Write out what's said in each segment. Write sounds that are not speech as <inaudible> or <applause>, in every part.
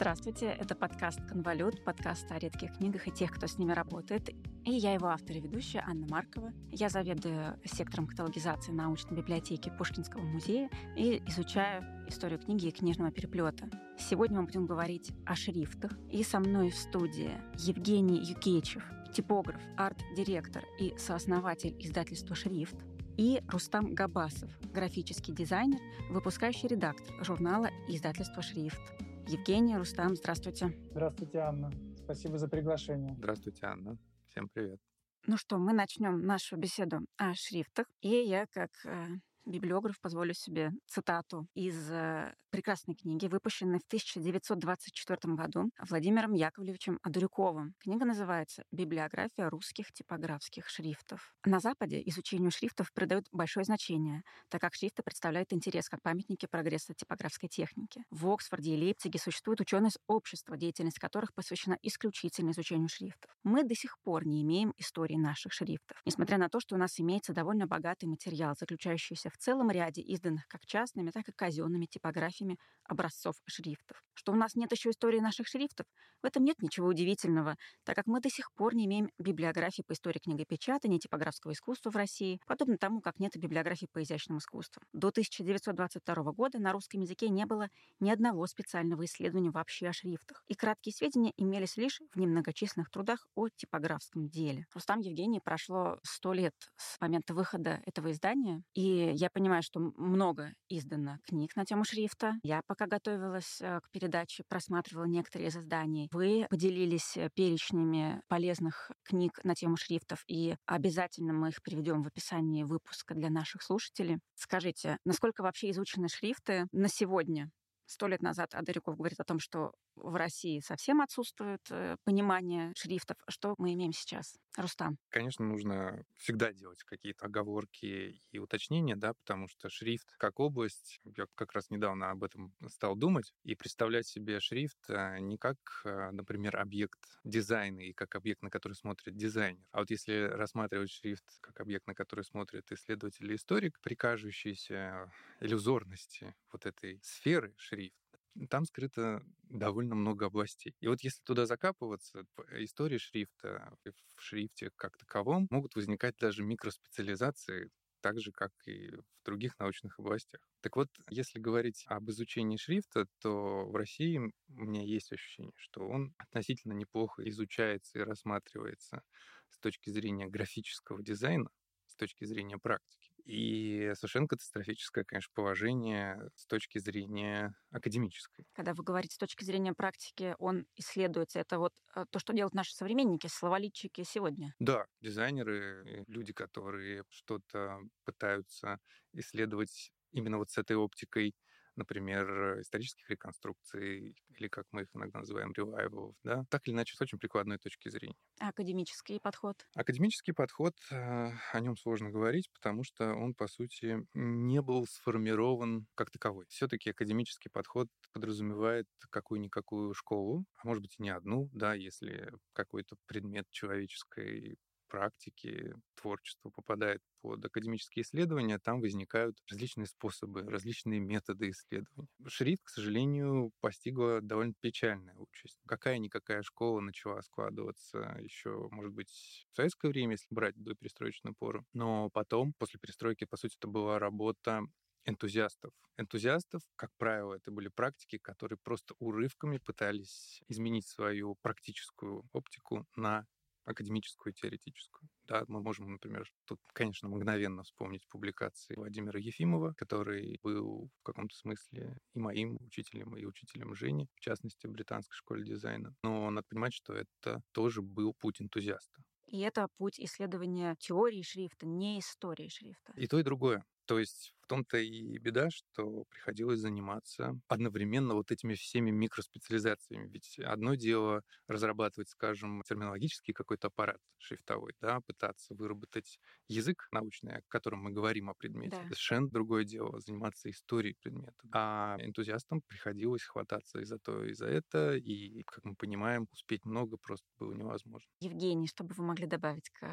Здравствуйте, это подкаст «Конвалют», подкаст о редких книгах и тех, кто с ними работает. И я его автор и ведущая Анна Маркова. Я заведую сектором каталогизации научной библиотеки Пушкинского музея и изучаю историю книги и книжного переплета. Сегодня мы будем говорить о шрифтах. И со мной в студии Евгений Юкечев, типограф, арт-директор и сооснователь издательства «Шрифт», и Рустам Габасов, графический дизайнер, выпускающий редактор журнала издательства «Шрифт». Евгений, Рустам, здравствуйте. Здравствуйте, Анна. Спасибо за приглашение. Здравствуйте, Анна. Всем привет. Ну что, мы начнем нашу беседу о шрифтах. И я, как э, библиограф, позволю себе цитату из э, прекрасной книги, выпущенной в 1924 году Владимиром Яковлевичем Адурюковым. Книга называется «Библиография русских типографских шрифтов». На Западе изучению шрифтов придают большое значение, так как шрифты представляют интерес как памятники прогресса типографской техники. В Оксфорде и Лейпциге существует ученость общества, деятельность которых посвящена исключительно изучению шрифтов. Мы до сих пор не имеем истории наших шрифтов, несмотря на то, что у нас имеется довольно богатый материал, заключающийся в целом ряде изданных как частными, так и казенными типографиями образцов шрифтов. Что у нас нет еще истории наших шрифтов, в этом нет ничего удивительного, так как мы до сих пор не имеем библиографии по истории книгопечатания и типографского искусства в России, подобно тому, как нет библиографии по изящному искусству. До 1922 года на русском языке не было ни одного специального исследования вообще о шрифтах, и краткие сведения имелись лишь в немногочисленных трудах о типографском деле. Рустам Евгений прошло сто лет с момента выхода этого издания, и я понимаю, что много издано книг на тему шрифта. Я пока готовилась э, к передаче, просматривала некоторые из изданий. Вы поделились э, перечнями полезных книг на тему шрифтов, и обязательно мы их приведем в описании выпуска для наших слушателей. Скажите, насколько вообще изучены шрифты на сегодня? Сто лет назад Адарюков говорит о том, что в России совсем отсутствует э, понимание шрифтов. Что мы имеем сейчас? Рустам. Конечно, нужно всегда делать какие-то оговорки и уточнения, да, потому что шрифт как область, я как раз недавно об этом стал думать, и представлять себе шрифт э, не как, э, например, объект дизайна и как объект, на который смотрит дизайнер. А вот если рассматривать шрифт как объект, на который смотрит исследователь или историк, при кажущейся иллюзорности вот этой сферы шрифт, там скрыто довольно много областей. И вот если туда закапываться, в истории шрифта, в шрифте как таковом, могут возникать даже микроспециализации, так же, как и в других научных областях. Так вот, если говорить об изучении шрифта, то в России у меня есть ощущение, что он относительно неплохо изучается и рассматривается с точки зрения графического дизайна, с точки зрения практики. И совершенно катастрофическое, конечно, положение с точки зрения академической. Когда вы говорите с точки зрения практики, он исследуется. Это вот э, то, что делают наши современники, словолитчики сегодня. Да, дизайнеры, люди, которые что-то пытаются исследовать именно вот с этой оптикой например, исторических реконструкций, или как мы их иногда называем, ревайвалов, да, так или иначе, с очень прикладной точки зрения. А академический подход? Академический подход, э, о нем сложно говорить, потому что он, по сути, не был сформирован как таковой. Все-таки академический подход подразумевает какую-никакую школу, а может быть и не одну, да, если какой-то предмет человеческой практики, творчества попадает под академические исследования, там возникают различные способы, различные методы исследования. Шрифт, к сожалению, постигла довольно печальная участь. Какая-никакая школа начала складываться еще, может быть, в советское время, если брать до перестроечную пору. Но потом, после перестройки, по сути, это была работа энтузиастов. Энтузиастов, как правило, это были практики, которые просто урывками пытались изменить свою практическую оптику на академическую и теоретическую. Да, мы можем, например, тут, конечно, мгновенно вспомнить публикации Владимира Ефимова, который был в каком-то смысле и моим учителем, и учителем Жени, в частности, в британской школе дизайна. Но надо понимать, что это тоже был путь энтузиаста. И это путь исследования теории шрифта, не истории шрифта. И то, и другое. То есть в том-то и беда, что приходилось заниматься одновременно вот этими всеми микроспециализациями. Ведь одно дело разрабатывать, скажем, терминологический какой-то аппарат шрифтовой, да, пытаться выработать язык научный, о котором мы говорим о предмете. Да. Совершенно другое дело заниматься историей предмета. А энтузиастам приходилось хвататься и за то, и за это, и, как мы понимаем, успеть много просто было невозможно. Евгений, что бы вы могли добавить к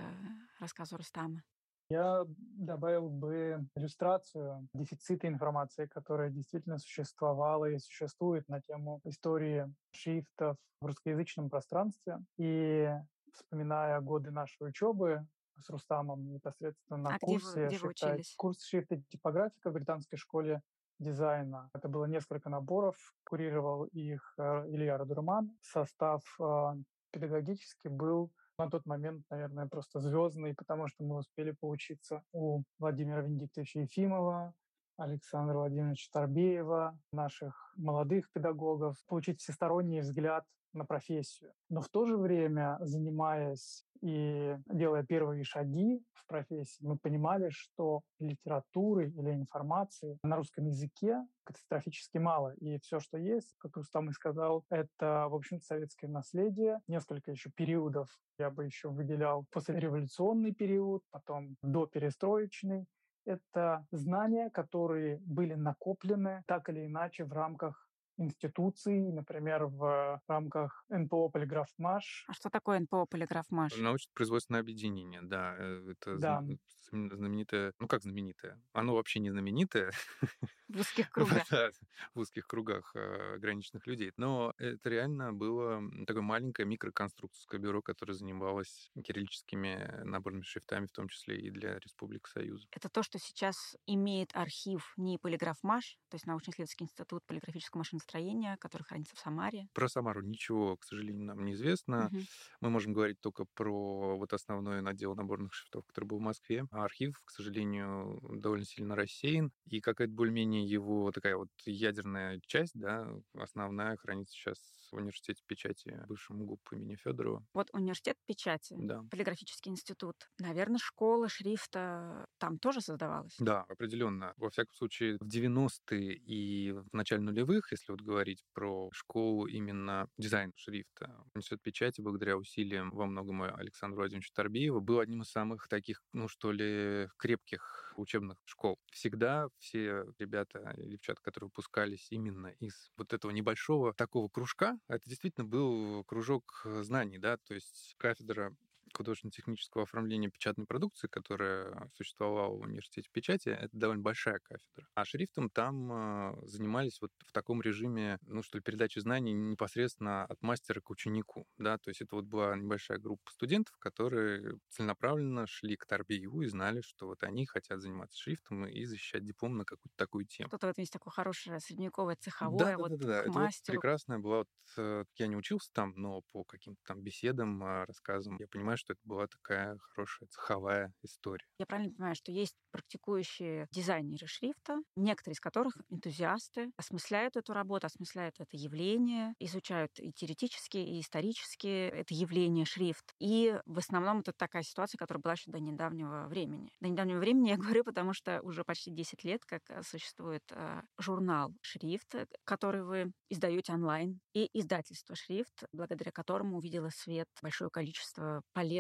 рассказу Рустама? Я добавил бы иллюстрацию дефицита информации, которая действительно существовала и существует на тему истории шрифтов в русскоязычном пространстве. И вспоминая годы нашей учебы с Рустамом непосредственно на а курсе где вы, где вы шрифта, учились? курс шрифта типографика в британской школе дизайна. Это было несколько наборов, курировал их э, Илья Радурман. Состав э, педагогический был на тот момент, наверное, просто звездный, потому что мы успели поучиться у Владимира Венедиктовича Ефимова, Александра Владимировича Торбеева, наших молодых педагогов, получить всесторонний взгляд на профессию. Но в то же время, занимаясь и делая первые шаги в профессии, мы понимали, что литературы или информации на русском языке катастрофически мало. И все, что есть, как Рустам и сказал, это, в общем советское наследие. Несколько еще периодов я бы еще выделял. Послереволюционный период, потом доперестроечный. Это знания, которые были накоплены так или иначе в рамках институций, например, в рамках НПО «Полиграф МАШ». А что такое НПО «Полиграф МАШ»? Научно-производственное объединение, да. э, Это Да. знаменитое... Ну, как знаменитое? Оно вообще не знаменитое. В узких <laughs> кругах. Да, в узких кругах э, ограниченных людей. Но это реально было такое маленькое микроконструкторское бюро, которое занималось кириллическими наборными шрифтами, в том числе и для Республик Союза. Это то, что сейчас имеет архив не полиграф МАШ, то есть научно-исследовательский институт полиграфического машиностроения, который хранится в Самаре. Про Самару ничего, к сожалению, нам не известно. Мгм. Мы можем говорить только про вот основной отдел наборных шрифтов, который был в Москве. А архив, к сожалению, довольно сильно рассеян. И какая-то более-менее его такая вот ядерная часть, да, основная, хранится сейчас в университете печати, бывшем ГУП имени Федорова. Вот университет печати, Да. полиграфический институт. Наверное, школа шрифта там тоже создавалась. Да, определенно. Во всяком случае, в 90-е и в начале нулевых, если вот говорить про школу именно дизайн шрифта, университет печати, благодаря усилиям во многом Александра Владимировича Торбеева, был одним из самых таких, ну что ли, крепких учебных школ. Всегда все ребята и девчата, которые выпускались именно из вот этого небольшого такого кружка, это действительно был кружок знаний, да, то есть кафедра художественно-технического оформления печатной продукции, которая существовала в университете печати, это довольно большая кафедра. А шрифтом там э, занимались вот в таком режиме, ну что ли, передачи знаний непосредственно от мастера к ученику, да, то есть это вот была небольшая группа студентов, которые целенаправленно шли к Торбееву и знали, что вот они хотят заниматься шрифтом и защищать диплом на какую-то такую тему. Что-то в этом есть такое хорошее средневековое цеховое, Да, да, вот да, да, да. Это вот мастеру. прекрасная была вот э, я не учился там, но по каким-то там беседам, а, рассказам я понимаю, что это была такая хорошая цеховая история. Я правильно понимаю, что есть практикующие дизайнеры шрифта, некоторые из которых энтузиасты, осмысляют эту работу, осмысляют это явление, изучают и теоретически, и исторически это явление шрифт. И в основном это такая ситуация, которая была еще до недавнего времени. До недавнего времени <laughs> я говорю, потому что уже почти 10 лет, как э, существует э, журнал «Шрифт», э, который вы издаете онлайн, и издательство «Шрифт», благодаря которому увидело свет большое количество полезных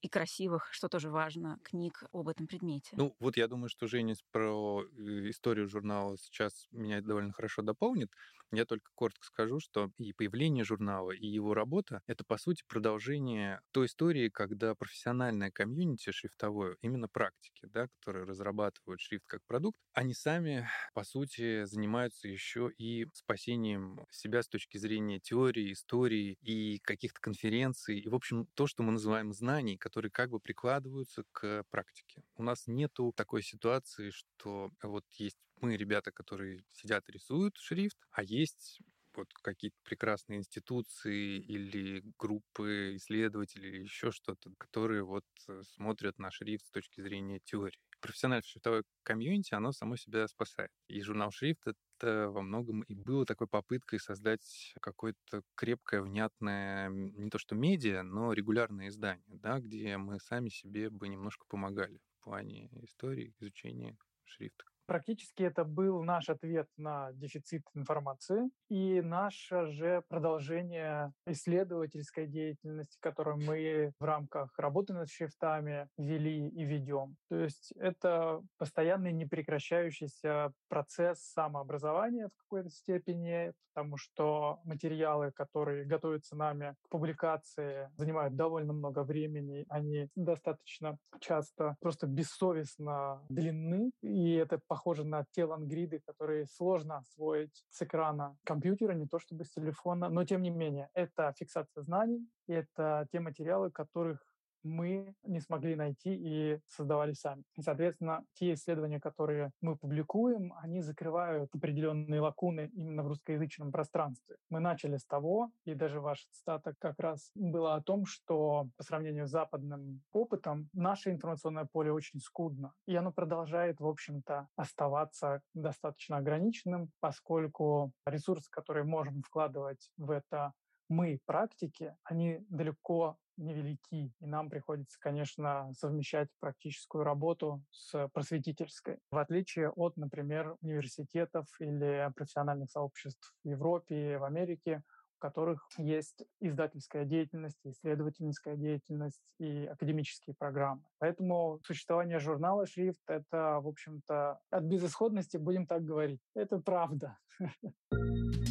и красивых, что тоже важно, книг об этом предмете. Ну, вот я думаю, что Женя про э, историю журнала сейчас меня довольно хорошо дополнит. Я только коротко скажу, что и появление журнала, и его работа — это, по сути, продолжение той истории, когда профессиональное комьюнити шрифтовое, именно практики, да, которые разрабатывают шрифт как продукт, они сами, по сути, занимаются еще и спасением себя с точки зрения теории, истории и каких-то конференций, и, в общем, то, что мы называем знаний, которые как бы прикладываются к практике. У нас нету такой ситуации, что вот есть мы, ребята, которые сидят и рисуют шрифт, а есть вот какие-то прекрасные институции или группы исследователей или еще что-то, которые вот э, смотрят на шрифт с точки зрения теории. Профессиональное шрифтовое комьюнити, оно само себя спасает. И журнал «Шрифт» — это во многом и было такой попыткой создать какое-то крепкое, внятное, не то что медиа, но регулярное издание, да, где мы сами себе бы немножко помогали в плане истории, изучения шрифта Практически это был наш ответ на дефицит информации и наше же продолжение исследовательской деятельности, которую мы в рамках работы над шрифтами вели и ведем. То есть это постоянный непрекращающийся процесс самообразования в какой-то степени, потому что материалы, которые готовятся нами к публикации, занимают довольно много времени, они достаточно часто просто бессовестно длинны, и это похоже на те лангриды, которые сложно освоить с экрана компьютера, не то чтобы с телефона, но тем не менее, это фиксация знаний, это те материалы, которых мы не смогли найти и создавали сами. И, соответственно, те исследования, которые мы публикуем, они закрывают определенные лакуны именно в русскоязычном пространстве. Мы начали с того, и даже ваша цитата как раз была о том, что по сравнению с западным опытом наше информационное поле очень скудно, и оно продолжает, в общем-то, оставаться достаточно ограниченным, поскольку ресурсы, которые можем вкладывать в это мы, практики, они далеко невелики, и нам приходится, конечно, совмещать практическую работу с просветительской. В отличие от, например, университетов или профессиональных сообществ в Европе в Америке, у которых есть издательская деятельность, исследовательская деятельность и академические программы. Поэтому существование журнала «Шрифт» — это, в общем-то, от безысходности, будем так говорить. Это правда. <laughs>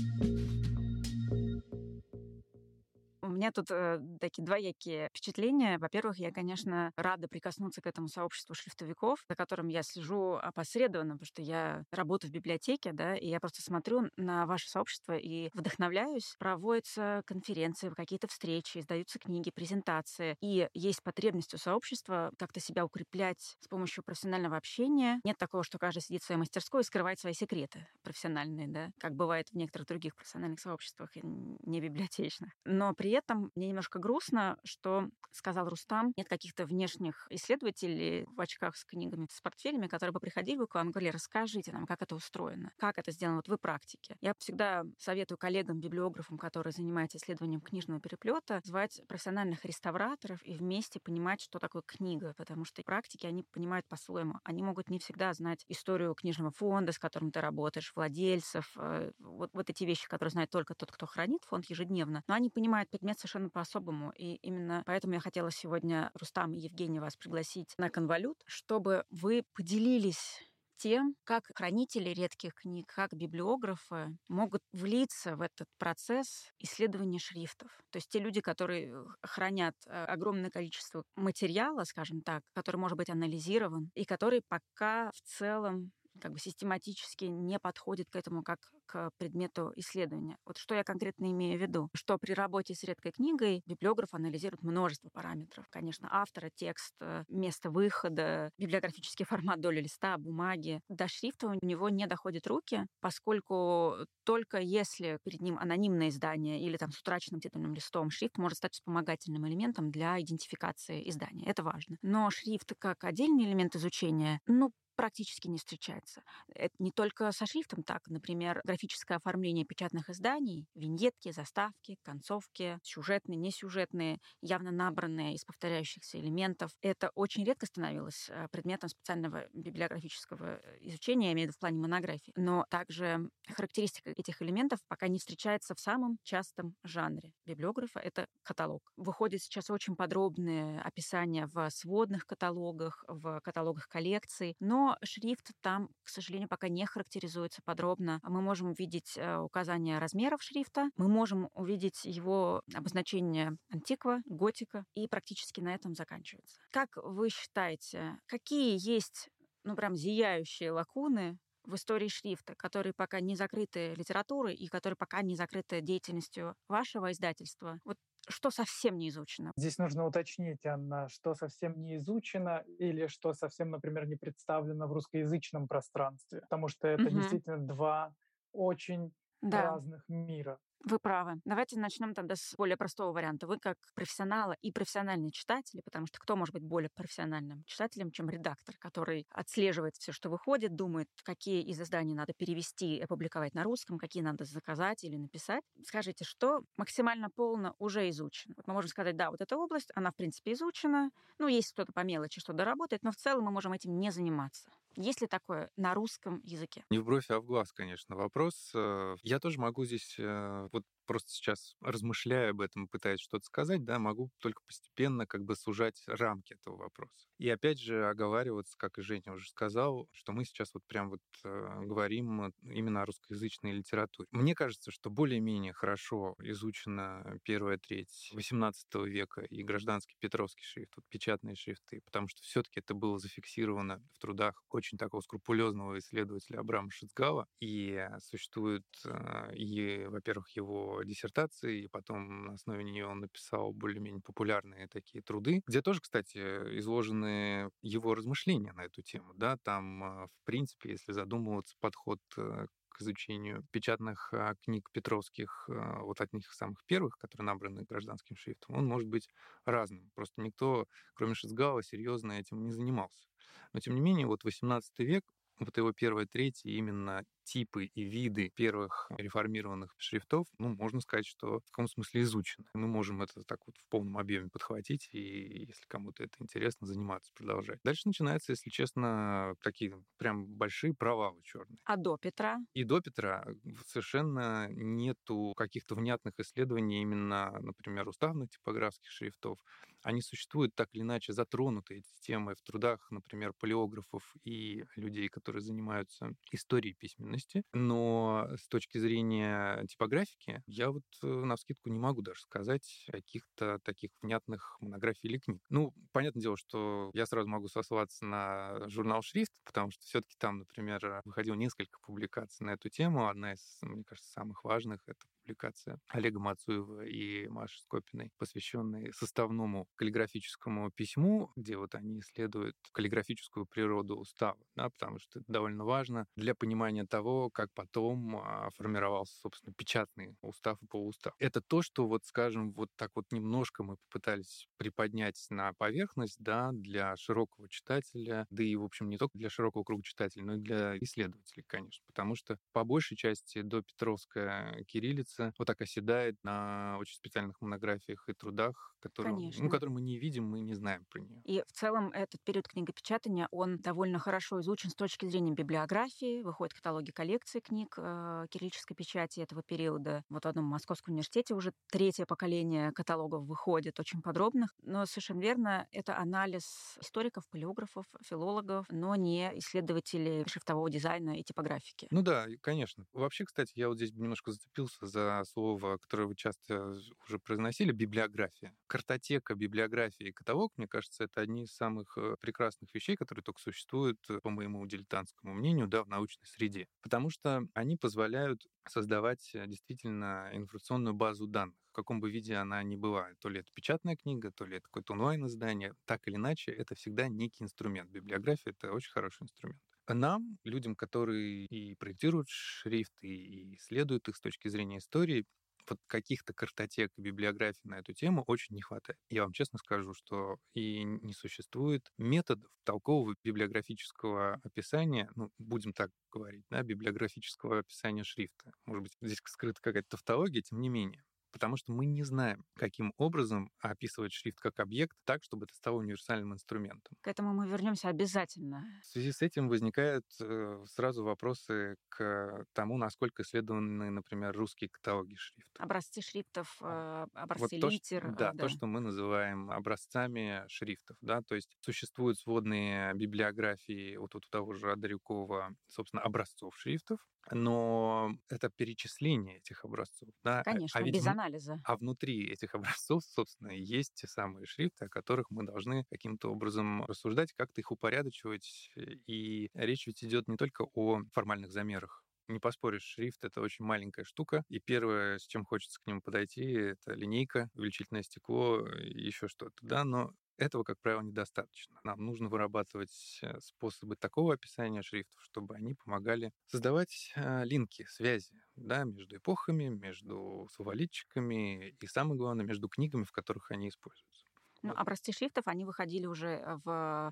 меня тут э, такие двоякие впечатления. Во-первых, я, конечно, рада прикоснуться к этому сообществу шрифтовиков, за которым я слежу опосредованно, потому что я работаю в библиотеке, да, и я просто смотрю на ваше сообщество и вдохновляюсь. Проводятся конференции, какие-то встречи, издаются книги, презентации. И есть потребность у сообщества как-то себя укреплять с помощью профессионального общения. Нет такого, что каждый сидит в своей мастерской и скрывает свои секреты профессиональные, да, как бывает в некоторых других профессиональных сообществах, не библиотечных. Но при этом этом мне немножко грустно, что сказал Рустам, нет каких-то внешних исследователей в очках с книгами, с портфелями, которые бы приходили бы к вам и говорили, расскажите нам, как это устроено, как это сделано вот вы практике. Я всегда советую коллегам, библиографам, которые занимаются исследованием книжного переплета, звать профессиональных реставраторов и вместе понимать, что такое книга, потому что практики они понимают по-своему. Они могут не всегда знать историю книжного фонда, с которым ты работаешь, владельцев, э, вот, вот эти вещи, которые знает только тот, кто хранит фонд ежедневно, но они понимают предмет нет совершенно по-особому. И именно поэтому я хотела сегодня, Рустам и Евгений, вас пригласить на конвалют, чтобы вы поделились тем, как хранители редких книг, как библиографы могут влиться в этот процесс исследования шрифтов. То есть те люди, которые хранят э, огромное количество материала, скажем так, который может быть анализирован, и который пока в целом как бы систематически не подходит к этому как к предмету исследования. Вот что я конкретно имею в виду? Что при работе с редкой книгой библиограф анализирует множество параметров. Конечно, автора, текст, э, место выхода, библиографический <laughs> формат доли листа, бумаги. До шрифта у него не доходят руки, поскольку только если перед ним анонимное издание или там с утраченным титульным листом, шрифт может стать вспомогательным элементом для идентификации издания. Это важно. Но шрифт как отдельный элемент изучения, ну, практически не встречается. Это не только со шрифтом так. Например, графическое оформление печатных изданий, виньетки, заставки, концовки, сюжетные, несюжетные, явно набранные из повторяющихся элементов. Это очень редко становилось э, предметом специального библиографического э, изучения, я имею в виду в плане монографии. Но также характеристика этих элементов пока не встречается в самом частом жанре библиографа. Это каталог. Выходит сейчас очень подробные описания в сводных каталогах, в каталогах коллекций, но шрифт там, к сожалению, пока не характеризуется подробно. Мы можем увидеть э, указание размеров шрифта, мы можем увидеть его обозначение антиква, готика, и практически на этом заканчивается. Как вы считаете, какие есть ну, прям зияющие лакуны в истории шрифта, которые пока не закрыты литературой и которые пока не закрыты деятельностью вашего издательства. Вот что совсем не изучено? Здесь нужно уточнить, Анна, что совсем не изучено или что совсем, например, не представлено в русскоязычном пространстве, потому что это угу. действительно два очень да. разных мира. Вы правы. Давайте начнем тогда с более простого варианта. Вы как профессионалы и профессиональные читатели, потому что кто может быть более профессиональным читателем, чем редактор, который отслеживает все, что выходит, думает, какие из изданий надо перевести и опубликовать на русском, какие надо заказать или написать. Скажите, что максимально полно уже изучено? Вот мы можем сказать, да, вот эта область, она в принципе изучена, ну, есть кто-то по мелочи, что доработает, но в целом мы можем этим не заниматься. Есть ли такое на русском языке? Не в бровь, а в глаз, конечно, вопрос. Э, я тоже могу здесь э, вот просто сейчас размышляя об этом, пытаясь что-то сказать, да, могу только постепенно как бы сужать рамки этого вопроса. И опять же оговариваться, как и Женя уже сказал, что мы сейчас вот прям вот э, говорим именно о русскоязычной литературе. Мне кажется, что более-менее хорошо изучена первая треть XVIII века и гражданский петровский шрифт, вот печатные шрифты, потому что все-таки это было зафиксировано в трудах очень такого скрупулезного исследователя Абрама Шицгала, и существует э, и, во-первых, его диссертации, и потом на основе нее он написал более-менее популярные такие труды, где тоже, кстати, изложены его размышления на эту тему. Да? Там, а, в принципе, если задумываться, подход э, к изучению печатных а, книг Петровских, а, вот от них самых первых, которые набраны гражданским шрифтом, он может быть разным. Просто никто, кроме Шицгала, серьезно этим не занимался. Но, тем не менее, вот 18 век, вот его первая треть, именно типы и виды первых реформированных шрифтов, ну, можно сказать, что в каком смысле изучены. Мы можем это так вот в полном объеме подхватить, и если кому-то это интересно, заниматься, продолжать. Дальше начинается, если честно, такие прям большие провалы черные. А до Петра? И до Петра совершенно нету каких-то внятных исследований именно, например, уставных типографских шрифтов. Они существуют так или иначе затронуты эти темы в трудах, например, палеографов и людей, которые занимаются историей письменности особенности, но с точки зрения типографики я вот э, на скидку не могу даже сказать каких-то таких внятных монографий или книг. Ну, понятное дело, что я сразу могу сослаться на журнал «Шрифт», потому что все таки там, например, выходило несколько публикаций на эту тему. Одна из, мне кажется, самых важных — это публикация Олега Мацуева и Маши Скопиной, посвященной составному каллиграфическому письму, где вот они исследуют каллиграфическую природу устава, да, потому что это довольно важно для понимания того, как потом а, формировался, собственно, печатный устав и полуустав. Это то, что вот, скажем, вот так вот немножко мы попытались приподнять на поверхность, да, для широкого читателя, да и, в общем, не только для широкого круга читателей, но и для исследователей, конечно, потому что по большей части до Петровская кириллица становится, вот так оседает на очень специальных монографиях и трудах, которые, ну, которые мы не видим, мы не знаем про нее. И в целом этот период книгопечатания, он довольно хорошо изучен с точки зрения библиографии, выходят каталоги коллекции книг э, кириллической печати этого периода. Вот в одном Московском университете уже третье поколение каталогов выходит, очень подробных. Но совершенно верно, это анализ историков, палеографов, филологов, но не исследователей шрифтового дизайна и типографики. Ну да, конечно. Вообще, кстати, я вот здесь немножко зацепился за слово, которое вы часто уже произносили, библиография. Картотека, библиография и каталог, мне кажется, это одни из самых э, прекрасных вещей, которые только существуют, э, по моему дилетантскому мнению, да, в научной среде. Потому что они позволяют создавать э, действительно информационную базу данных в каком бы виде она ни была. То ли это печатная книга, то ли это какое-то онлайн-издание. Так или иначе, это всегда некий инструмент. Библиография — это очень хороший инструмент. Нам, людям, которые и проектируют шрифты, и исследуют их с точки зрения истории, вот каких-то картотек и библиографий на эту тему очень не хватает. Я вам честно скажу, что и не существует методов толкового библиографического описания, ну, будем так говорить, да, библиографического описания шрифта. Может быть, здесь скрыта какая-то тавтология, тем не менее потому что мы не знаем, каким образом описывать шрифт как объект так, чтобы это стало универсальным инструментом. К этому мы вернемся обязательно. В связи с этим возникают э, сразу вопросы к тому, насколько исследованы, например, русские каталоги шрифтов. Образцы шрифтов, э, образцы вот литер. То, да, да, то, что мы называем образцами шрифтов. Да? То есть существуют сводные библиографии вот у того же Адарюкова, собственно, образцов шрифтов, но это перечисление этих образцов. Да? А, Конечно, а ведь без анализа. А внутри этих образцов, собственно, есть те самые шрифты, о которых мы должны каким-то образом рассуждать, как-то их упорядочивать. И речь ведь идет не только о формальных замерах, не поспоришь, шрифт — это очень маленькая штука, и первое, с чем хочется к нему подойти, это линейка, увеличительное стекло, еще что-то, да, но этого, как правило, недостаточно. Нам нужно вырабатывать э, способы такого описания шрифтов, чтобы они помогали создавать э, линки, связи да, между эпохами, между сувалитчиками и, самое главное, между книгами, в которых они используются. Ну, образцы шрифтов, они выходили уже в в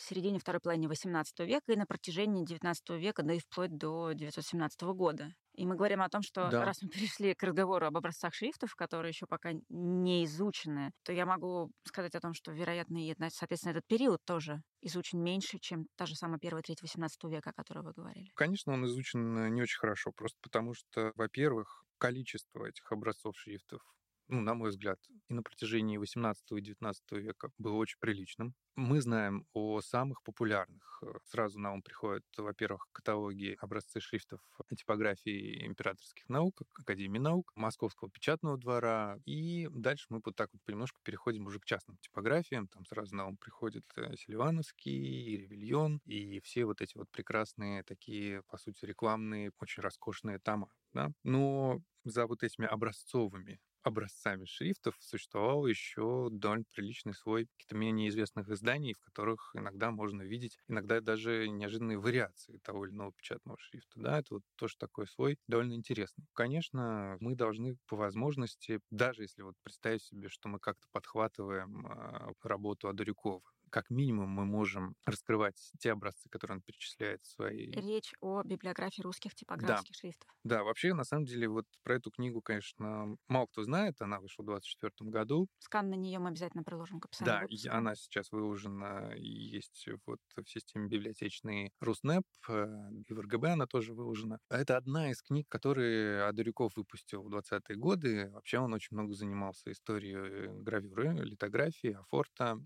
середине второй половины XVIII века и на протяжении XIX века, да и вплоть до 1917 года. И мы говорим о том, что Да. раз мы <laughs> перешли к разговору об образцах шрифтов, которые еще пока не изучены, то я могу сказать о том, что, вероятно, и, соответственно, этот период тоже изучен меньше, чем та же самая первая треть XVIII века, о которой вы говорили. Конечно, он изучен э, не очень хорошо, просто потому что, во-первых, количество этих образцов шрифтов ну, на мой взгляд, и на протяжении 18 и 19 века было очень приличным. Мы знаем о самых популярных. Э, Сразу на ум приходят, во-первых, каталоги образцы шрифтов типографии императорских наук, Академии наук, Московского печатного двора. И дальше мы вот так вот понемножку переходим уже к частным типографиям. Там сразу на ум приходит э, Селивановский, и Ревельон, и все вот эти вот прекрасные такие, по сути, рекламные, очень роскошные тома. Да? Но за вот этими образцовыми образцами шрифтов существовал еще довольно приличный слой каких-то менее известных изданий, в которых иногда можно видеть, иногда даже неожиданные вариации того или иного печатного шрифта. Да, это вот тоже такой слой довольно интересный. Конечно, мы должны по возможности, даже если вот представить себе, что мы как-то подхватываем э, работу Адурюкова, как минимум мы можем раскрывать те образцы, которые он перечисляет в своей... Речь о библиографии русских типографских да. шрифтов. Да, вообще, на самом деле, вот про эту книгу, конечно, мало кто знает. Она вышла в 24 году. Скан на нее мы обязательно приложим к описанию. Да, выпуска. она сейчас выложена и есть вот в системе библиотечной Руснеп, э, и в РГБ она тоже выложена. Это одна из книг, которые Адурюков выпустил в 20-е годы. Вообще он очень много занимался историей гравюры, литографии, афорта,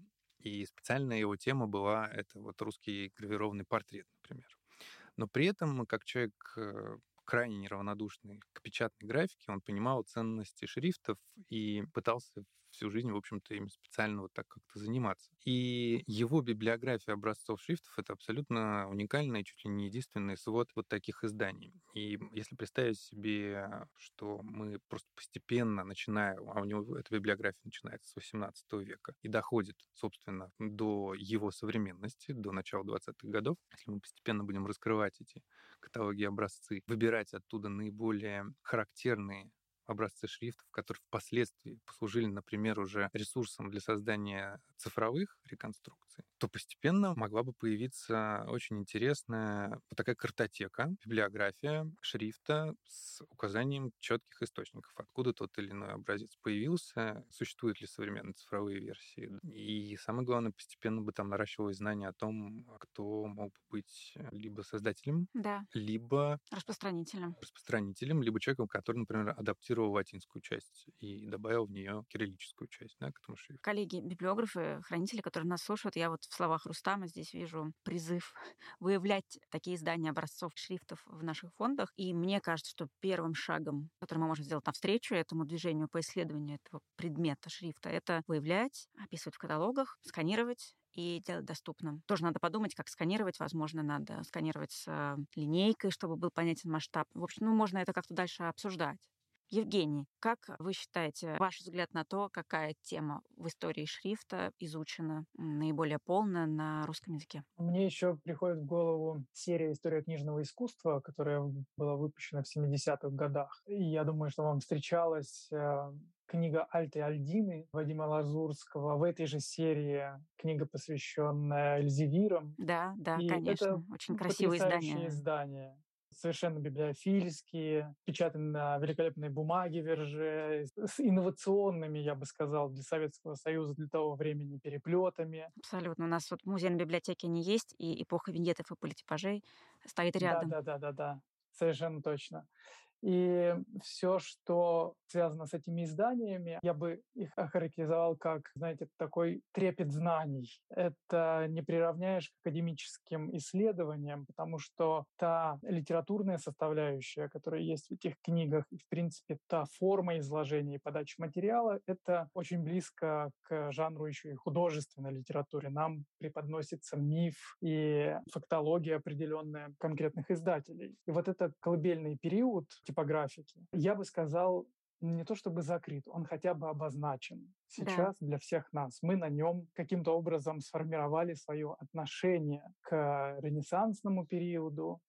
и специальная его тема была это вот русский гравированный портрет, например. Но при этом, как человек э, крайне неравнодушный к печатной графике, он понимал ценности шрифтов и пытался всю жизнь, в общем-то, им специально вот так как-то заниматься. И его библиография образцов шрифтов — это абсолютно уникальный, чуть ли не единственный свод вот таких изданий. И если представить себе, что мы просто постепенно начинаем, а у него эта библиография начинается с 18 века и доходит, собственно, до его современности, до начала 20-х годов, если мы постепенно будем раскрывать эти каталоги образцы, выбирать оттуда наиболее характерные образцы шрифтов, которые впоследствии послужили, например, уже ресурсом для создания цифровых реконструкций, то постепенно могла бы появиться очень интересная вот такая картотека, библиография шрифта с указанием четких источников, откуда тот или иной образец появился, существуют ли современные цифровые версии. И самое главное, постепенно бы там наращивалось знание о том, кто мог бы быть либо создателем, да. либо распространителем. распространителем, либо человеком, который, например, адаптировал латинскую часть и добавил в нее кириллическую часть да, к этому шрифту. Коллеги, библиографы, хранители, которые нас слушают, я вот в словах Рустама здесь вижу призыв <laughs> выявлять такие издания образцов шрифтов в наших фондах. И мне кажется, что первым шагом, который мы можем сделать навстречу этому движению по исследованию этого предмета шрифта, это выявлять, описывать в каталогах, сканировать и делать доступным. Тоже надо подумать, как сканировать. Возможно, надо сканировать с линейкой, чтобы был понятен масштаб. В общем, ну, можно это как-то дальше обсуждать. Евгений, как вы считаете, ваш взгляд на то, какая тема в истории шрифта изучена наиболее полно на русском языке? Мне еще приходит в голову серия «История книжного искусства», которая была выпущена в 70-х годах. И я думаю, что вам встречалась э, книга Альты Альдины Вадима Лазурского. В этой же серии книга, посвященная Эльзевирам. Да, да, И конечно. Очень красивое издание. издание совершенно библиофильские, печатаны на великолепной бумаге верже, с инновационными, я бы сказал, для Советского Союза для того времени переплетами. Абсолютно. У нас вот в музейной библиотеке они есть, и эпоха виньетов и политипажей стоит рядом. Да, да, да, да, да. Совершенно точно. И все, что связано с этими изданиями, я бы их охарактеризовал как, знаете, такой трепет знаний. Это не приравняешь к академическим исследованиям, потому что та литературная составляющая, которая есть в этих книгах, и, в принципе, та форма изложения и подачи материала, это очень близко к жанру еще и художественной литературы. Нам преподносится миф и фактология определенная конкретных издателей. И вот этот колыбельный период типографики, я бы сказал, не то чтобы закрыт, он хотя бы обозначен сейчас да. для всех нас. Мы на нем каким-то образом сформировали свое отношение к ренессансному периоду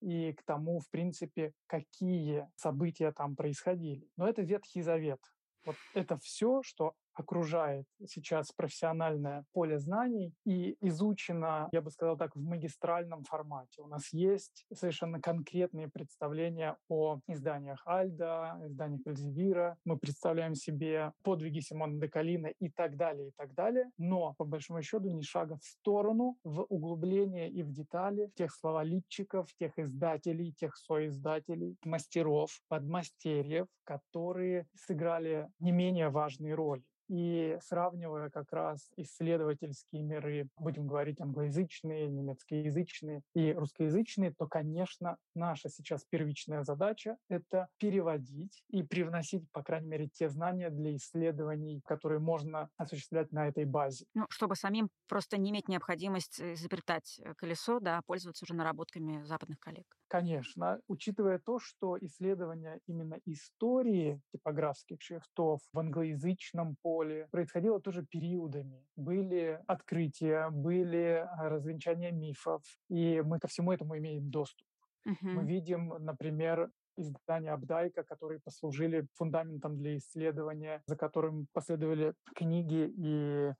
и к тому, в принципе, какие события там происходили. Но это Ветхий Завет. Вот это все, что окружает сейчас профессиональное поле знаний и изучено, я бы сказал так, в магистральном формате. У нас есть совершенно конкретные представления о изданиях Альда, изданиях Эльзевира. Мы представляем себе подвиги Симона де Калина и так далее, и так далее. Но, по большому счету, ни шага в сторону, в углубление и в детали тех словолитчиков, тех издателей, тех соиздателей, мастеров, подмастерьев, которые сыграли не менее важные роли и сравнивая как раз исследовательские миры, будем говорить англоязычные, немецкоязычные и русскоязычные, то, конечно, наша сейчас первичная задача — это переводить и привносить, по крайней мере, те знания для исследований, которые можно осуществлять на этой базе. Ну, чтобы самим просто не иметь необходимость изобретать э, колесо, да, а пользоваться уже наработками западных коллег. Конечно, учитывая то, что исследования именно истории типографских шрифтов в англоязычном поле происходило тоже периодами. Были открытия, были а, развенчания мифов, и мы ко всему этому имеем доступ. Uh-huh. Мы видим, например, издания Абдайка, которые послужили фундаментом для исследования, за которым последовали книги и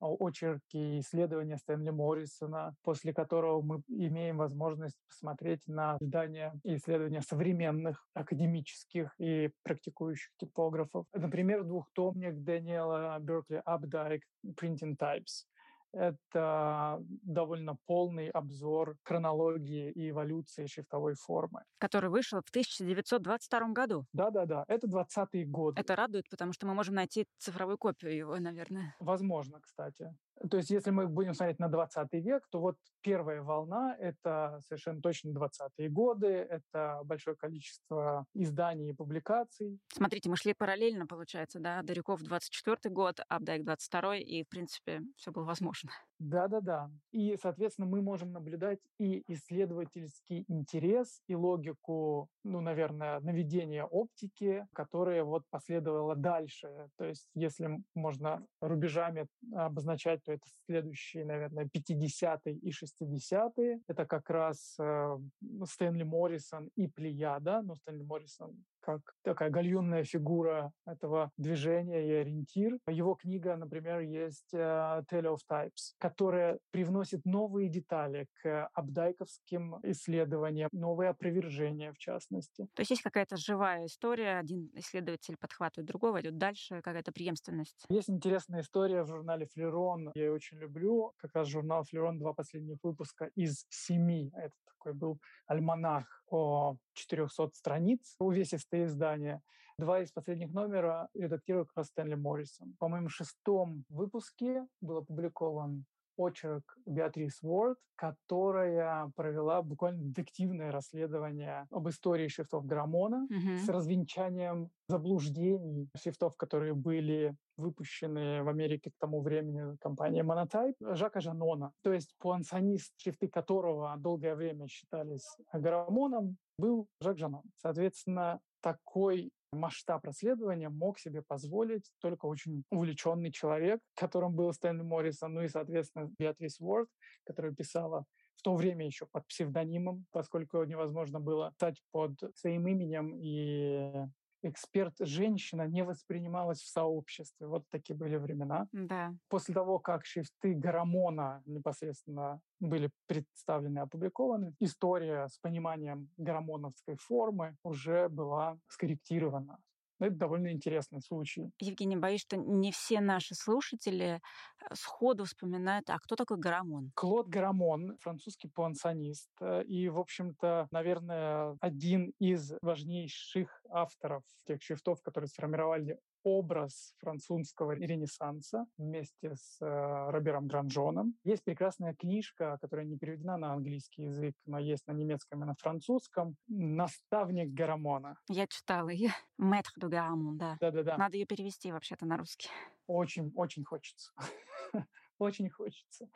очерки исследования Стэнли Моррисона, после которого мы имеем возможность посмотреть на издания и исследования современных академических и практикующих типографов. Например, двухтомник Дэниела Беркли Абдайк «Printing Types», это довольно полный обзор хронологии и эволюции шрифтовой формы. Который вышел в 1922 году. Да-да-да, это 20-е годы. Это радует, потому что мы можем найти цифровую копию его, наверное. Возможно, кстати. То есть если мы будем смотреть на 20 век, то вот первая волна — это совершенно точно 20-е годы, это большое количество изданий и публикаций. Смотрите, мы шли параллельно, получается, да, Дарюков 24 год, Абдайк 22 и, в принципе, все было возможно. Да-да-да. И, соответственно, мы можем наблюдать и исследовательский интерес, и логику, ну, наверное, наведения оптики, которая вот последовала дальше. То есть, если можно рубежами обозначать, то это следующие, наверное, 50-е и 60-е. Это как раз э, Стэнли Моррисон и Плеяда. Но Стэнли Моррисон как такая гальюнная фигура этого движения и ориентир. Его книга, например, есть uh, Tale of Types, которая привносит новые детали к абдайковским исследованиям, новые опровержения в частности. То есть есть какая-то живая история, один исследователь подхватывает другого, идет дальше, какая-то преемственность. Есть интересная история в журнале «Флерон», я ее очень люблю, как раз журнал «Флерон», два последних выпуска из семи. Это такой был альманах о 400 страниц, увесистое издание. Два из последних номера редактировал как раз Стэнли Моррисон. По моему шестом выпуске был опубликован очерк Беатрис Уорд, которая провела буквально детективное расследование об истории шрифтов Граммона mm-hmm. с развенчанием заблуждений шрифтов, которые были выпущены в Америке к тому времени компанией Monotype, Жака Жанона. То есть пуансонист, шрифты которого долгое время считались Граммоном, был Жак Жанон. Соответственно, такой масштаб расследования мог себе позволить только очень увлеченный человек, <laughs> которым был Стэнли Моррисон, ну и, соответственно, Беатрис Уорд, которая писала в то время еще под псевдонимом, поскольку невозможно было стать под своим именем и эксперт-женщина не воспринималась в сообществе. Вот такие были времена. Да. После того, как шрифты Гарамона непосредственно были представлены и опубликованы, история с пониманием гарамоновской формы уже была скорректирована. Это довольно интересный случай. Евгений, боюсь, что не все наши слушатели э, сходу вспоминают, а кто такой Гарамон? Клод Гарамон, французский пуансонист, э, и, в общем-то, наверное, один из важнейших авторов тех шрифтов, которые сформировали образ французского ренессанса вместе с э, Робером Гранжоном. Есть прекрасная книжка, которая не переведена на английский язык, но есть на немецком и на французском. «Наставник Гарамона». Я читала ее. «Мэтр де Гарамон», да. Да-да-да. Надо ее перевести вообще-то на русский. Очень, очень хочется. <laughs> очень хочется.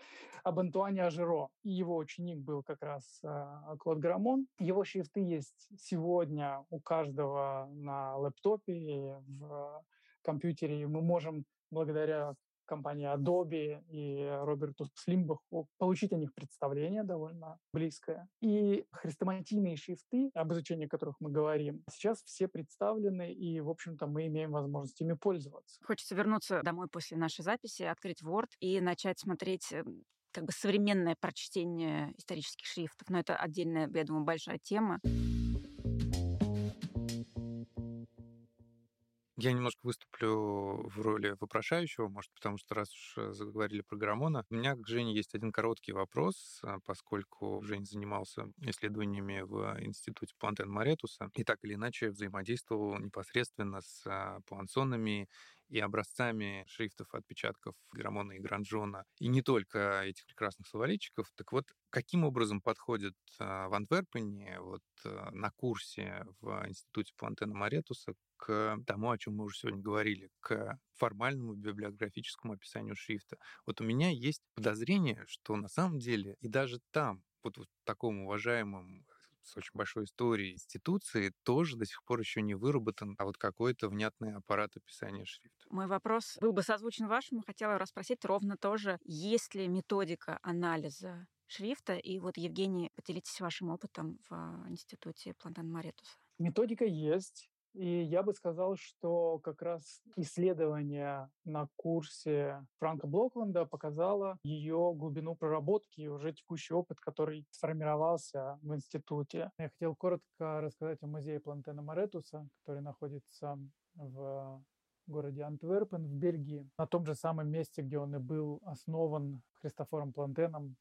Об Антуане Ажеро. И его ученик был как раз э, Клод Грамон. Его шрифты есть сегодня у каждого на лэптопе, в компьютере. И мы можем благодаря компании Adobe и Роберту Слимбаху, получить о них представление довольно близкое. И хрестоматийные шрифты, об изучении которых мы говорим, сейчас все представлены, и, в общем-то, мы имеем возможность ими пользоваться. Хочется вернуться домой после нашей записи, открыть Word и начать смотреть эм, как бы современное прочтение исторических шрифтов. Но это отдельная, я думаю, большая тема. Я немножко выступлю в роли вопрошающего, может, потому что раз уж э, заговорили про Граммона, у меня к Жене есть один короткий вопрос, а, поскольку Жень занимался исследованиями в Институте Плантен Маретуса и так или иначе взаимодействовал непосредственно с а, плансонами и образцами шрифтов, отпечатков Граммона и Гранжона, и не только этих прекрасных словаричиков. Так вот, каким образом подходит а, в Антверпене вот на курсе в Институте Плантена Маретуса к тому, о чем мы уже сегодня говорили, к формальному библиографическому описанию шрифта. Вот у меня есть подозрение, что на самом деле и даже там, вот в таком уважаемом с очень большой историей институции тоже до сих пор еще не выработан, а вот какой-то внятный аппарат описания шрифта. Мой вопрос был бы созвучен вашему. Хотела расспросить ровно тоже, есть ли методика анализа шрифта? И вот, Евгений, поделитесь вашим опытом в институте Плантан Маретуса. Методика есть. И я бы сказал, что как раз исследование на курсе Франка Блокленда показало ее глубину проработки и уже текущий опыт, который сформировался в институте. Я хотел коротко рассказать о музее Плантена Маретуса, который находится в городе Антверпен в Бельгии, на том же самом месте, где он и был основан Христофором Плантеном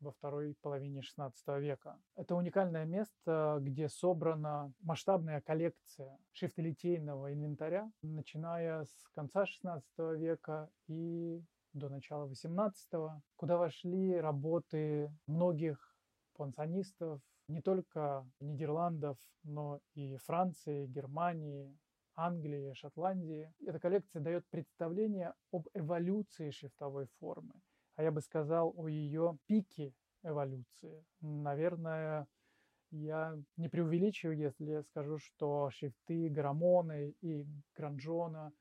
во второй половине XVI века. Это уникальное место, где собрана масштабная коллекция шрифтолитейного инвентаря, начиная с конца XVI века и до начала XVIII, куда вошли работы многих пансонистов, не только Нидерландов, но и Франции, Германии, Англии, Шотландии. Эта коллекция дает представление об эволюции шрифтовой формы а я бы сказал о ее пике эволюции. Наверное, я не преувеличиваю, если скажу, что шрифты Грамоны и Гранжона,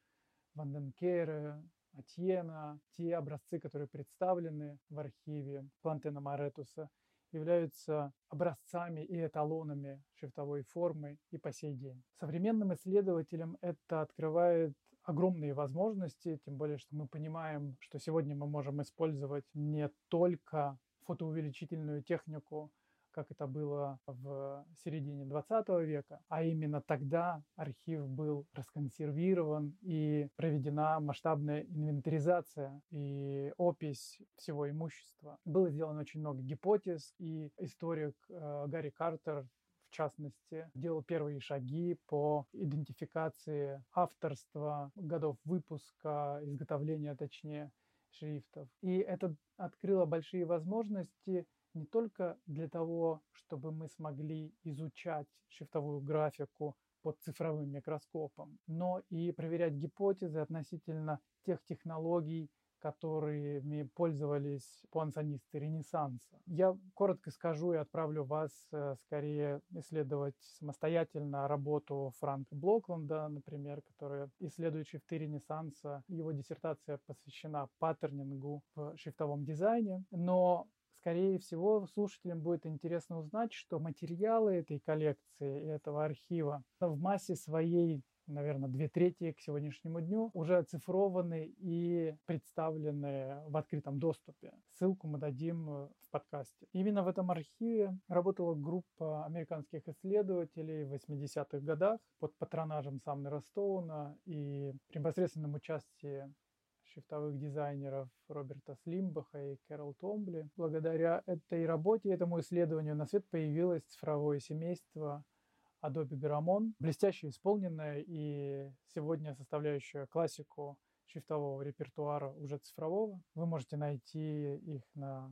Ванденкера, Атьена, те образцы, которые представлены в архиве Плантена Маретуса, являются образцами и эталонами шрифтовой формы и по сей день. Современным исследователям это открывает огромные возможности, тем более, что мы понимаем, что сегодня мы можем использовать не только фотоувеличительную технику, как это было в середине 20 века, а именно тогда архив был расконсервирован и проведена масштабная инвентаризация и опись всего имущества. Было сделано очень много гипотез, и историк э, Гарри Картер в частности, делал первые шаги по идентификации авторства, годов выпуска, изготовления, точнее, шрифтов. И это открыло большие возможности не только для того, чтобы мы смогли изучать шрифтовую графику под цифровым микроскопом, но и проверять гипотезы относительно тех технологий, которыми пользовались пуансонисты Ренессанса. Я коротко скажу и отправлю вас э, скорее исследовать самостоятельно работу Франка Блокленда, например, который исследует шрифты Ренессанса. Его диссертация посвящена паттернингу в шрифтовом дизайне, но Скорее всего, слушателям будет интересно узнать, что материалы этой коллекции и этого архива в массе своей наверное, две трети к сегодняшнему дню уже оцифрованы и представлены в открытом доступе. Ссылку мы дадим э, в подкасте. Именно в этом архиве работала группа американских исследователей в 80-х годах под патронажем Самнера Стоуна и при непосредственном участии шрифтовых дизайнеров Роберта Слимбаха и Кэрол Томбли. Благодаря этой работе, этому исследованию на свет появилось цифровое семейство Adobe Garamond, блестяще исполненная и сегодня составляющая классику шрифтового репертуара уже цифрового. Вы можете найти их на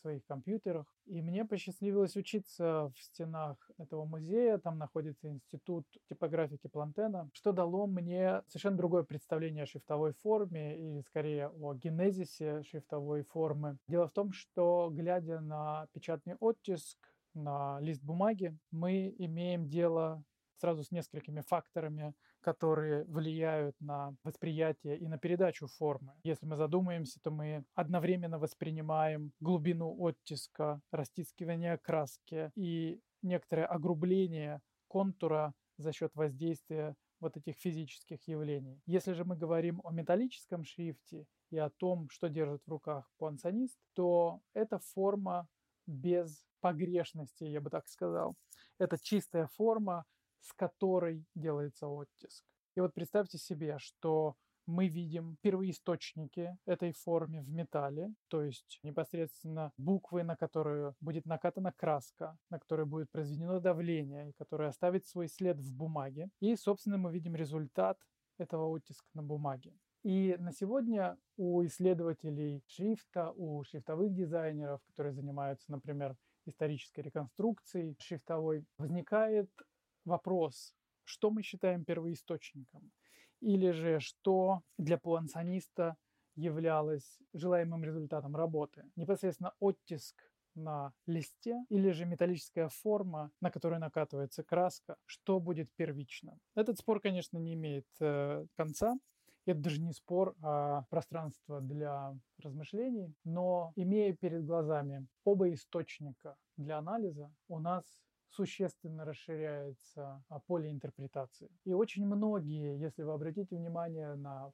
своих компьютерах. И мне посчастливилось учиться в стенах этого музея. Там находится институт типографики Плантена, что дало мне совершенно другое представление о шрифтовой форме или скорее о генезисе шрифтовой формы. Дело в том, что глядя на печатный оттиск, на лист бумаги, мы имеем дело сразу с несколькими факторами, которые влияют на восприятие и на передачу формы. Если мы задумаемся, то мы одновременно воспринимаем глубину оттиска, растискивание краски и некоторое огрубление контура за счет воздействия вот этих физических явлений. Если же мы говорим о металлическом шрифте и о том, что держит в руках пуансонист, то это форма без погрешности, я бы так сказал. Это чистая форма, с которой делается оттиск. И вот представьте себе, что мы видим первоисточники этой формы в металле, то есть непосредственно буквы, на которые будет накатана краска, на которые будет произведено давление, и которое оставит свой след в бумаге. И, собственно, мы видим результат этого оттиска на бумаге. И на сегодня у исследователей шрифта, у шрифтовых дизайнеров, которые занимаются, например, исторической реконструкцией шрифтовой, возникает вопрос, что мы считаем первоисточником, или же что для пуансониста являлось желаемым результатом работы. Непосредственно оттиск на листе или же металлическая форма, на которую накатывается краска, что будет первично. Этот спор, конечно, не имеет э, конца. Это даже не спор, а пространство для размышлений. Но имея перед глазами оба источника для анализа, у нас существенно расширяется а, поле интерпретации. И очень многие, если вы обратите внимание на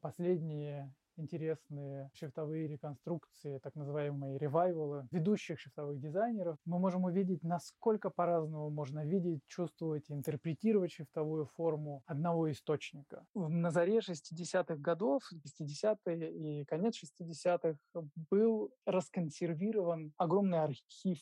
последние интересные шрифтовые реконструкции, так называемые ревайвалы ведущих шрифтовых дизайнеров, мы можем увидеть, насколько по-разному можно видеть, чувствовать и интерпретировать шрифтовую форму одного источника. На заре 60-х годов, 50-е и конец 60-х был расконсервирован огромный архив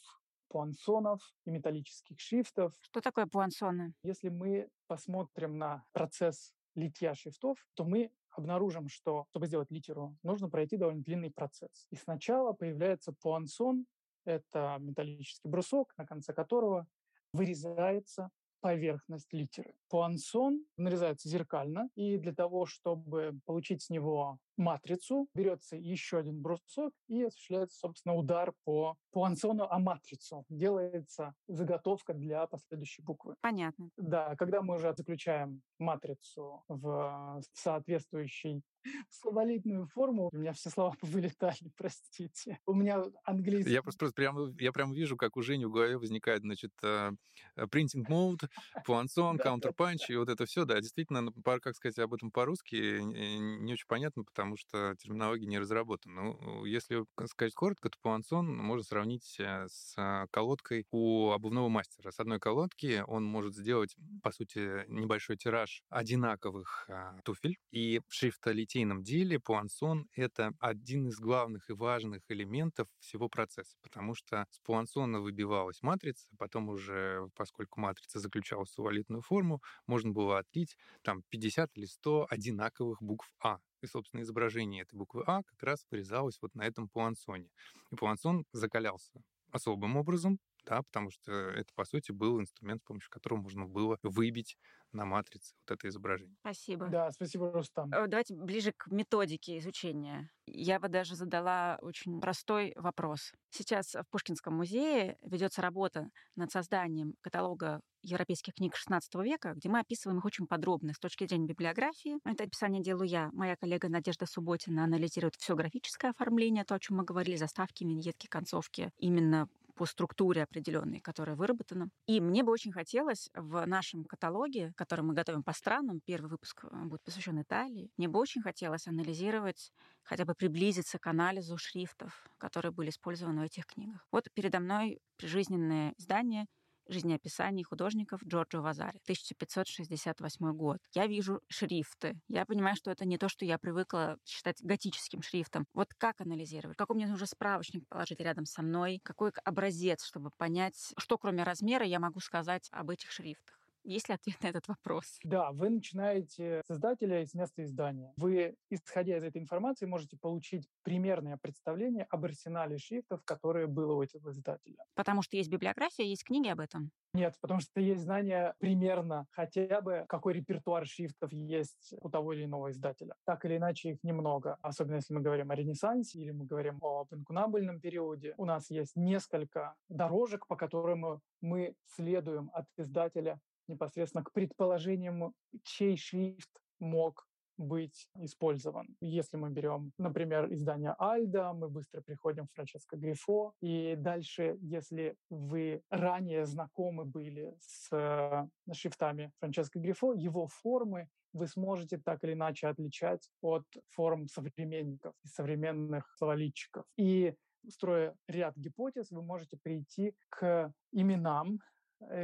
пуансонов и металлических шрифтов. Что такое пуансоны? Если мы посмотрим на процесс литья шрифтов, то мы обнаружим, что чтобы сделать литеру, нужно пройти довольно длинный процесс. И сначала появляется пуансон, это металлический брусок, на конце которого вырезается поверхность литеры. Пуансон нарезается зеркально, и для того, чтобы получить с него матрицу, берется еще один брусок и осуществляется, собственно, удар по пуансону о матрицу. Делается заготовка для последующей буквы. Понятно. Да, когда мы уже заключаем матрицу в соответствующий <laughs> словолитную форму. У меня все слова <laughs> вылетали, простите. У меня английский... Я просто, просто прямо, я прямо вижу, как у Жени в голове возникает, значит, э, printing mode, пуансон, counterpunch, и вот это все, да, действительно, ну, как сказать об этом по-русски, не очень понятно, потому что терминология не разработана. Ну, если сказать коротко, то пуансон можно сравнить э, с колодкой у обувного мастера. С одной колодки он может сделать, по сути, небольшой тираж одинаковых а, туфель, и шрифта литейном деле пуансон — это один из главных и важных элементов всего процесса, потому что с пуансона выбивалась матрица, потом уже, поскольку матрица заключалась в сувалитную форму, можно было отлить там 50 или 100 одинаковых букв А. И, собственно, изображение этой буквы А как раз вырезалось вот на этом пуансоне. И пуансон закалялся особым образом, да, потому что это, по сути, был инструмент, с помощью которого можно было выбить на матрице вот это изображение. Спасибо. Да, спасибо, Рустам. Э, давайте ближе к методике изучения. Я бы даже задала очень простой вопрос. Сейчас в Пушкинском музее ведется работа над созданием каталога европейских книг XVI века, где мы описываем их очень подробно с точки зрения библиографии. Это описание делаю я. Моя коллега Надежда Субботина анализирует все графическое оформление, то, о чем мы говорили, заставки, виньетки, концовки, именно по структуре определенной, которая выработана. И мне бы очень хотелось в нашем каталоге, который мы готовим по странам, первый выпуск э, будет посвящен Италии, мне бы очень хотелось анализировать, хотя бы приблизиться к анализу шрифтов, которые были использованы в этих книгах. Вот передо мной прижизненное издание жизнеописаний художников Джорджо Вазари, 1568 год. Я вижу шрифты. Я понимаю, что это не то, что я привыкла считать готическим шрифтом. Вот как анализировать? Какой мне нужно справочник положить рядом со мной? Какой образец, чтобы понять, что кроме размера я могу сказать об этих шрифтах? Есть ли ответ на этот вопрос? Да, вы начинаете с издателя из места издания. Вы, исходя из этой информации, можете получить примерное представление об арсенале шрифтов, которые было у этого издателя. Потому что есть библиография, есть книги об этом? Нет, потому что есть знание примерно хотя бы, какой репертуар шрифтов есть у того или иного издателя. Так или иначе, их немного. Особенно если мы говорим о Ренессансе или мы говорим об инкунабельном периоде. У нас есть несколько дорожек, по которым мы следуем от издателя непосредственно к предположениям, чей шрифт мог быть использован. Если мы берем, например, издание Альда, мы быстро приходим в Франческо Грифо, и дальше, если вы ранее знакомы были с э, шрифтами Франческо Грифо, его формы вы сможете так или иначе отличать от форм современников, современных словолитчиков. И строя ряд гипотез, вы можете прийти к именам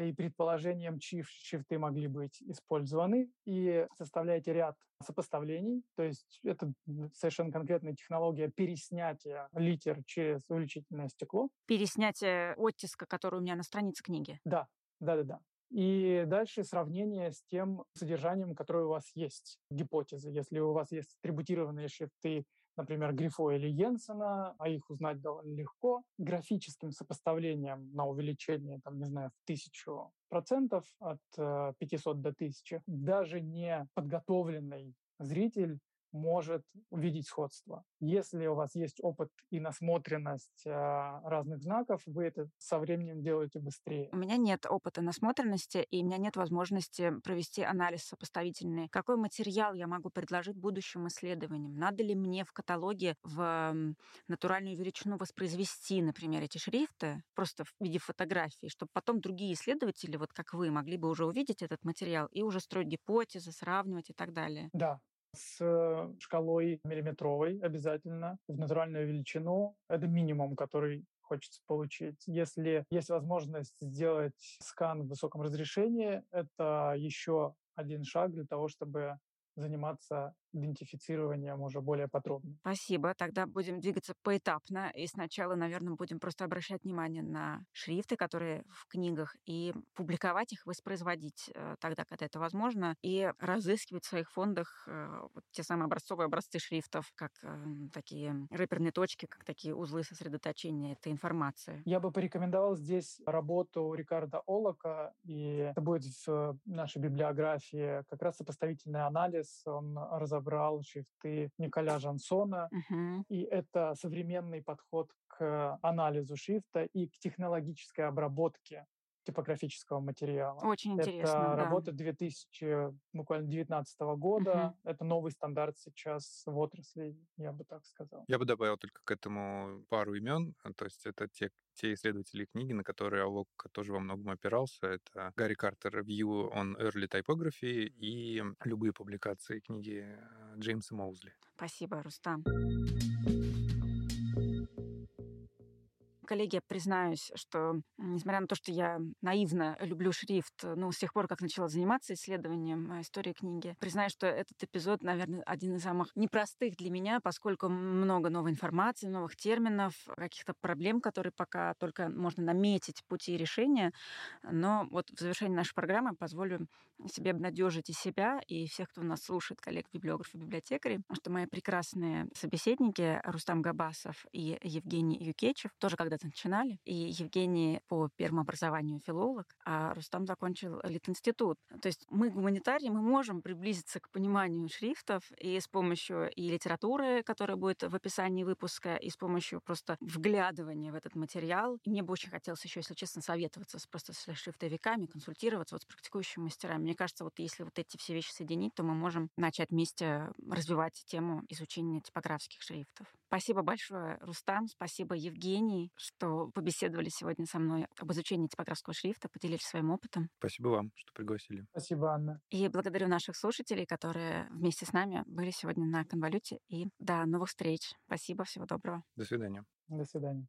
и предположением, чьи шрифты могли быть использованы, и составляете ряд сопоставлений, то есть это совершенно конкретная технология переснятия литер через увеличительное стекло. Переснятие оттиска, который у меня на странице книги. Да, да-да-да. И дальше сравнение с тем содержанием, которое у вас есть, гипотезы. Если у вас есть атрибутированные шрифты например, Грифо или Йенсена, а их узнать довольно легко. Графическим сопоставлением на увеличение, там, не знаю, в тысячу процентов от 500 э, до 1000, даже не подготовленный зритель может увидеть сходство. Если у вас есть опыт и насмотренность а, разных знаков, вы это со временем делаете быстрее. У меня нет опыта насмотренности, и у меня нет возможности провести анализ сопоставительный. Какой материал я могу предложить будущим исследованиям? Надо ли мне в каталоге в натуральную величину воспроизвести, например, эти шрифты, просто в виде фотографий, чтобы потом другие исследователи, вот как вы, могли бы уже увидеть этот материал и уже строить гипотезы, сравнивать и так далее? Да, с э, шкалой миллиметровой обязательно в натуральную величину. Это минимум, который хочется получить. Если есть возможность сделать скан в высоком разрешении, это еще один шаг для того, чтобы заниматься идентифицированием уже более подробно. Спасибо. Тогда будем двигаться поэтапно. И сначала, наверное, будем просто обращать внимание на шрифты, которые в книгах, и публиковать их, воспроизводить э, тогда, когда это возможно, и разыскивать в своих фондах э, вот те самые образцовые образцы шрифтов, как э, такие рэперные точки, как такие узлы сосредоточения этой информации. Я бы порекомендовал здесь работу Рикарда Олока, и это будет в нашей библиографии как раз сопоставительный анализ. Он разобрал собрал шрифты Николя Жансона. Uh-huh. И это современный подход к анализу шрифта и к технологической обработке типографического материала. Очень интересно. Это да. работа 2000, буквально 19 года. Угу. Это новый стандарт сейчас в отрасли, я бы так сказал. Я бы добавил только к этому пару имен. То есть это те, те исследователи книги, на которые Алок тоже во многом опирался. Это Гарри Картер Review on Early Typography и любые публикации книги э, Джеймса Моузли. Спасибо, Рустам. Коллеги, признаюсь, что, несмотря на то, что я наивно люблю шрифт, ну, с тех пор, как начала заниматься исследованием э, истории книги, признаюсь, что этот эпизод, наверное, один из самых непростых для меня, поскольку много новой информации, новых терминов, каких-то проблем, которые пока только можно наметить пути решения. Но вот в завершении нашей программы позволю себе обнадежить и себя, и всех, кто нас слушает, коллег, библиографы, библиотекари, что мои прекрасные собеседники Рустам Габасов и Евгений Юкечев тоже когда когда-то начинали. И Евгений по первому образованию филолог, а Рустам закончил Литинститут. То есть мы, гуманитарии, мы можем приблизиться к пониманию шрифтов и с помощью и литературы, которая будет в описании выпуска, и с помощью просто вглядывания в этот материал. И мне бы очень хотелось еще, если честно, советоваться с, просто с шрифтовиками, консультироваться вот с практикующими мастерами. Мне кажется, вот если вот эти все вещи соединить, то мы можем начать вместе развивать тему изучения типографских шрифтов. Спасибо большое, Рустам. Спасибо, Евгений, что побеседовали сегодня со мной об изучении типографского шрифта, поделились своим опытом. Спасибо вам, что пригласили. Спасибо, Анна. И благодарю наших слушателей, которые вместе с нами были сегодня на конвалюте. И до новых встреч. Спасибо, всего доброго. До свидания. До свидания.